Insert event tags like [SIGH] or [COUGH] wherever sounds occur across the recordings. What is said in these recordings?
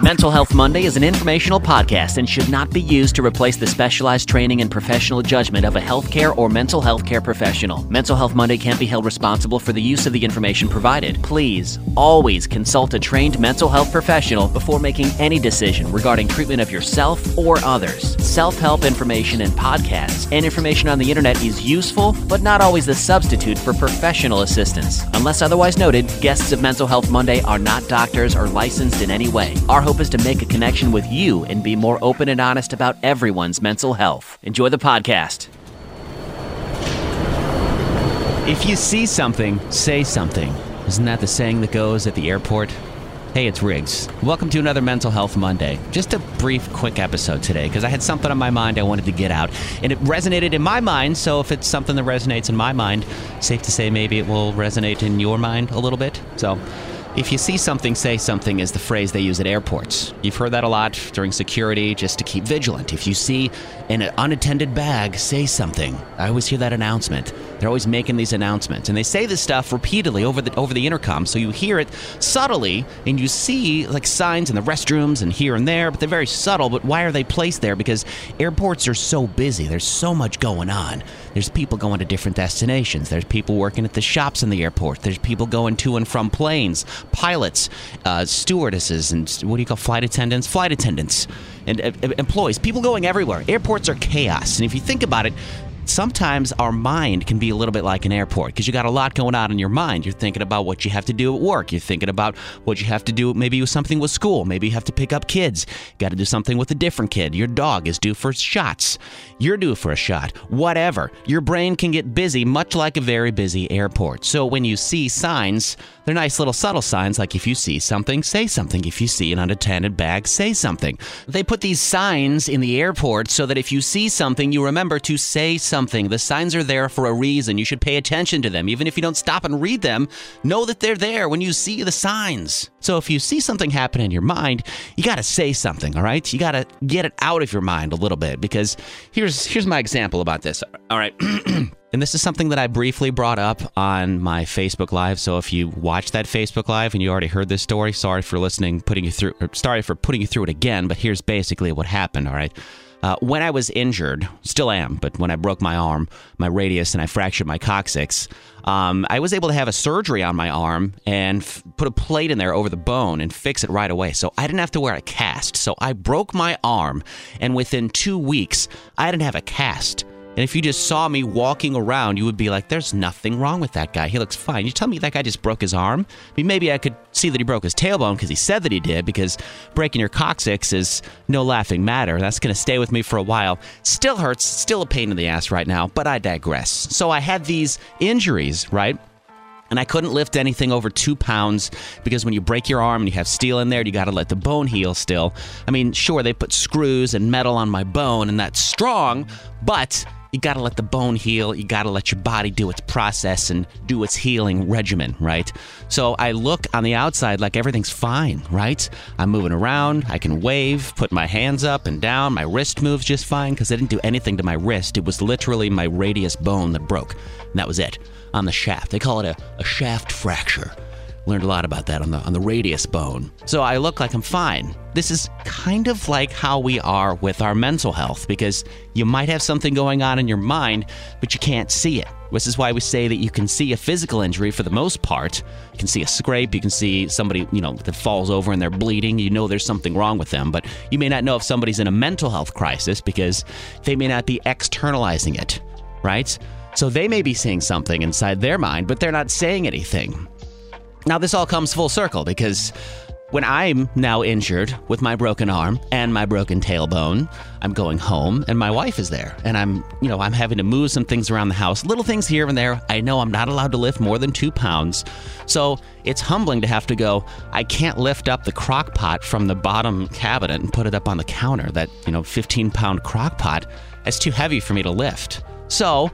Mental Health Monday is an informational podcast and should not be used to replace the specialized training and professional judgment of a healthcare or mental health care professional. Mental Health Monday can't be held responsible for the use of the information provided. Please always consult a trained mental health professional before making any decision regarding treatment of yourself or others. Self help information and podcasts and information on the internet is useful, but not always the substitute for professional assistance. Unless otherwise noted, guests of Mental Health Monday are not doctors or licensed in any way. Our hope is to make a connection with you and be more open and honest about everyone's mental health. Enjoy the podcast. If you see something, say something. Isn't that the saying that goes at the airport? Hey, it's Riggs. Welcome to another Mental Health Monday. Just a brief, quick episode today because I had something on my mind I wanted to get out. And it resonated in my mind, so if it's something that resonates in my mind, safe to say maybe it will resonate in your mind a little bit. So, if you see something, say something is the phrase they use at airports. You've heard that a lot during security just to keep vigilant. If you see an unattended bag, say something. I always hear that announcement. They're always making these announcements, and they say this stuff repeatedly over the over the intercom, so you hear it subtly, and you see like signs in the restrooms and here and there, but they're very subtle. But why are they placed there? Because airports are so busy. There's so much going on. There's people going to different destinations. There's people working at the shops in the airport. There's people going to and from planes, pilots, uh, stewardesses, and what do you call flight attendants? Flight attendants and uh, employees. People going everywhere. Airports are chaos, and if you think about it, sometimes our mind can be a little bit like an airport because you got a lot going on in your mind. You're thinking about what you have to do at work. You're thinking about what you have to do maybe with something with school. Maybe you have to pick up kids. You got to do something with a different kid. Your dog is due for shots. You're due for a shot. Whatever. Your brain can get busy, much like a very busy airport. So when you see signs, they're nice little subtle signs like if you see something, say something. If you see an unattended bag, say something. They put these signs in the airport so that if you see something, you remember to say something. The signs are there for a reason. You should pay attention to them. Even if you don't stop and read them, know that they're there when you see the signs. So if you see something happen in your mind, you got to say something, all right? You got to get it out of your mind a little bit because here's here's my example about this. All right. [CLEARS THROAT] And this is something that I briefly brought up on my Facebook Live. So if you watched that Facebook Live and you already heard this story, sorry for listening, putting you through, sorry for putting you through it again. But here's basically what happened. All right. Uh, when I was injured, still am, but when I broke my arm, my radius, and I fractured my coccyx, um, I was able to have a surgery on my arm and f- put a plate in there over the bone and fix it right away. So I didn't have to wear a cast. So I broke my arm, and within two weeks, I didn't have a cast. And if you just saw me walking around, you would be like, there's nothing wrong with that guy. He looks fine. You tell me that guy just broke his arm? I mean, maybe I could see that he broke his tailbone because he said that he did, because breaking your coccyx is no laughing matter. That's going to stay with me for a while. Still hurts, still a pain in the ass right now, but I digress. So I had these injuries, right? and I couldn't lift anything over two pounds because when you break your arm and you have steel in there, you got to let the bone heal still. I mean, sure, they put screws and metal on my bone, and that's strong, but you got to let the bone heal. You got to let your body do its process and do its healing regimen, right? So I look on the outside like everything's fine, right? I'm moving around. I can wave, put my hands up and down. My wrist moves just fine because I didn't do anything to my wrist. It was literally my radius bone that broke. And that was it on the shaft. They call it a, a shaft fracture. Learned a lot about that on the on the radius bone. So I look like I'm fine. This is kind of like how we are with our mental health because you might have something going on in your mind, but you can't see it. This is why we say that you can see a physical injury for the most part. You can see a scrape, you can see somebody, you know, that falls over and they're bleeding. You know there's something wrong with them, but you may not know if somebody's in a mental health crisis because they may not be externalizing it, right? So they may be seeing something inside their mind, but they're not saying anything. Now, this all comes full circle because when I'm now injured with my broken arm and my broken tailbone, I'm going home and my wife is there. And I'm, you know, I'm having to move some things around the house, little things here and there. I know I'm not allowed to lift more than two pounds. So it's humbling to have to go, I can't lift up the crock pot from the bottom cabinet and put it up on the counter. That, you know, 15 pound crock pot. It's too heavy for me to lift. So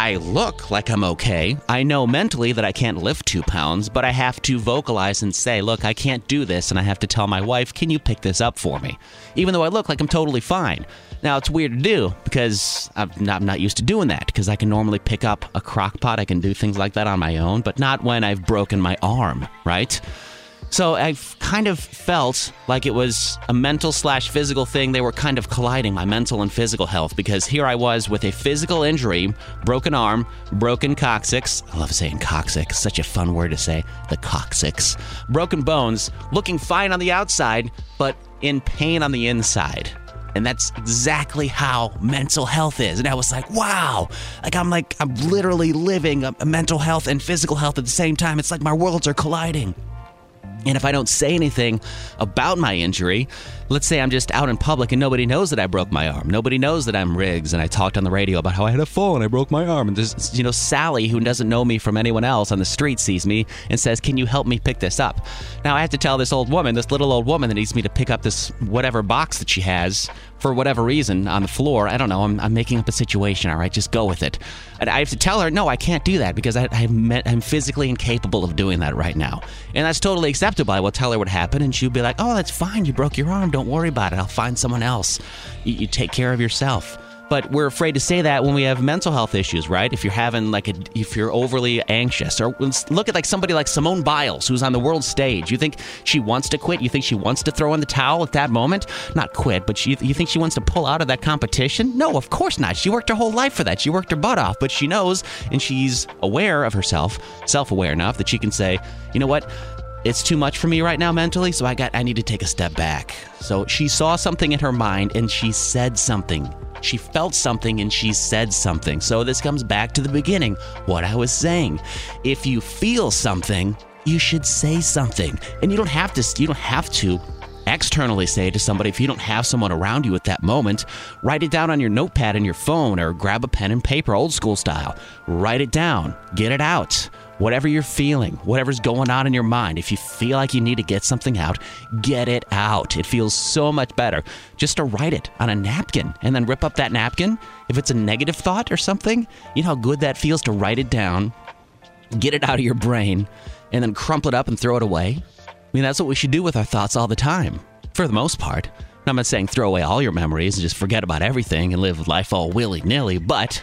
I look like I'm okay. I know mentally that I can't lift two pounds, but I have to vocalize and say, look, I can't do this. And I have to tell my wife, can you pick this up for me? Even though I look like I'm totally fine. Now, it's weird to do because I'm not, I'm not used to doing that because I can normally pick up a crock pot. I can do things like that on my own, but not when I've broken my arm, right? So I've kind of felt like it was a mental slash physical thing. They were kind of colliding, my mental and physical health, because here I was with a physical injury, broken arm, broken coccyx. I love saying coccyx, such a fun word to say. The coccyx. Broken bones, looking fine on the outside, but in pain on the inside. And that's exactly how mental health is. And I was like, wow, like I'm like, I'm literally living a mental health and physical health at the same time. It's like my worlds are colliding. And if I don't say anything about my injury, let's say I'm just out in public and nobody knows that I broke my arm. Nobody knows that I'm Riggs and I talked on the radio about how I had a fall and I broke my arm. And there's, you know, Sally, who doesn't know me from anyone else on the street, sees me and says, Can you help me pick this up? Now I have to tell this old woman, this little old woman that needs me to pick up this whatever box that she has for whatever reason on the floor. I don't know. I'm, I'm making up a situation, all right? Just go with it. And I have to tell her, no, I can't do that because I, I'm, I'm physically incapable of doing that right now. And that's totally acceptable. I will tell her what happened and she'll be like, oh, that's fine. You broke your arm. Don't worry about it. I'll find someone else. You, you take care of yourself. But we're afraid to say that when we have mental health issues, right? If you're having like a, if you're overly anxious, or look at like somebody like Simone Biles, who's on the world stage. You think she wants to quit? You think she wants to throw in the towel at that moment? Not quit, but she, you think she wants to pull out of that competition? No, of course not. She worked her whole life for that. She worked her butt off, but she knows and she's aware of herself, self-aware enough that she can say, you know what? it's too much for me right now mentally so i got i need to take a step back so she saw something in her mind and she said something she felt something and she said something. So this comes back to the beginning what i was saying. If you feel something you should say something. And you don't have to you don't have to externally say to somebody. If you don't have someone around you at that moment write it down on your notepad in your phone or grab a pen and paper old school style. Write it down. Get it out whatever you're feeling, whatever's going on in your mind, if you feel like you need to get something out, get it out. It feels so much better just to write it on a napkin and then rip up that napkin. If it's a negative thought or something, you know how good that feels to write it down, get it out of your brain, and then crumple it up and throw it away. I mean, that's what we should do with our thoughts all the time, for the most part. I'm not saying throw away all your memories and just forget about everything and live life all willy nilly, but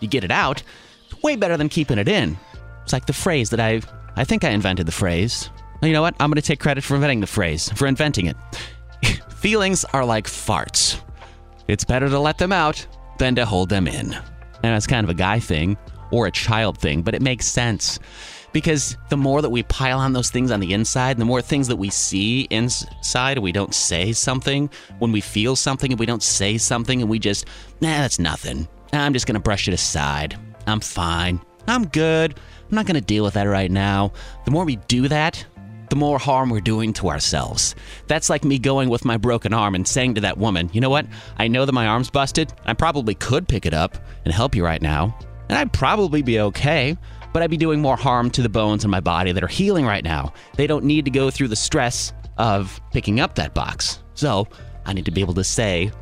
you get it out, it's way better than keeping it in. It's like the phrase that I I think I invented the phrase. You know what? I'm going to take credit for inventing the phrase, for inventing it. [LAUGHS] Feelings are like farts. It's better to let them out than to hold them in. And it's kind of a guy thing or a child thing, but it makes sense. Because the more that we pile on those things on the inside, the more things that we see inside, we don't say something. When we feel something and we don't say something and we just, nah, that's nothing. I'm just going to brush it aside. I'm fine. I'm good. I'm not going to deal with that right now. The more we do that, the more harm we're doing to ourselves. That's like me going with my broken arm and saying to that woman, you know what? I know that my arm's busted. I probably could pick it up and help you right now. And I'd probably be okay, but I'd be doing more harm to the bones in my body that are healing right now. They don't need to go through the stress of picking up that box. So I need to be able to say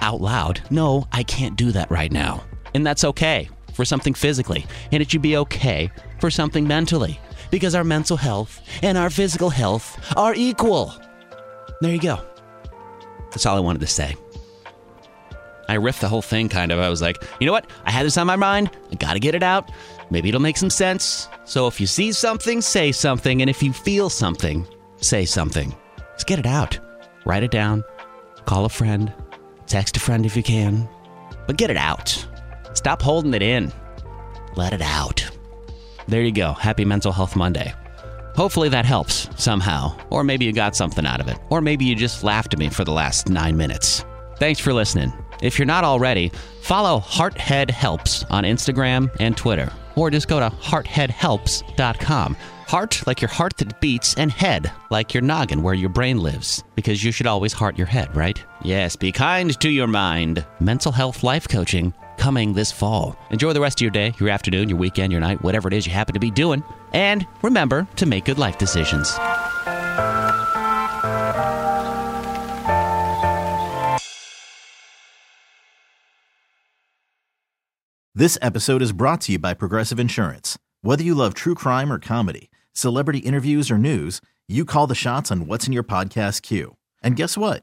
out loud, no, I can't do that right now. And that's okay for something physically, and it should be okay for something mentally because our mental health and our physical health are equal. There you go. That's all I wanted to say. I riffed the whole thing kind of. I was like, you know what? I had this on my mind. I got to get it out. Maybe it'll make some sense. So if you see something, say something. And if you feel something, say something. Just get it out. Write it down. Call a friend. Text a friend if you can. But get it out. Stop holding it in. Let it out. There you go. Happy Mental Health Monday. Hopefully that helps somehow. Or maybe you got something out of it. Or maybe you just laughed at me for the last nine minutes. Thanks for listening. If you're not already, follow Hearthead Helps on Instagram and Twitter. Or just go to heartheadhelps.com. Heart like your heart that beats, and head like your noggin where your brain lives. Because you should always heart your head, right? Yes, be kind to your mind. Mental health life coaching coming this fall. Enjoy the rest of your day, your afternoon, your weekend, your night, whatever it is you happen to be doing. And remember to make good life decisions. This episode is brought to you by Progressive Insurance. Whether you love true crime or comedy, celebrity interviews or news, you call the shots on what's in your podcast queue. And guess what?